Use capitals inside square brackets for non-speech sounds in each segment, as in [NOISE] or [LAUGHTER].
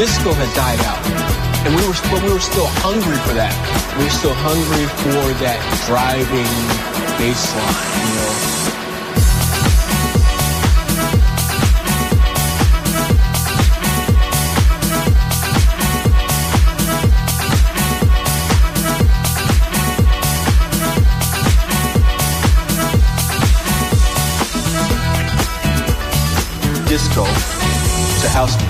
Disco had died out. And we were, but we were still hungry for that. We were still hungry for that driving bass line, you know. disco to house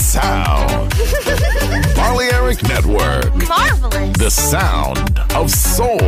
sound. [LAUGHS] Balearic Network. Marvelous. The sound of soul.